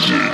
Magic.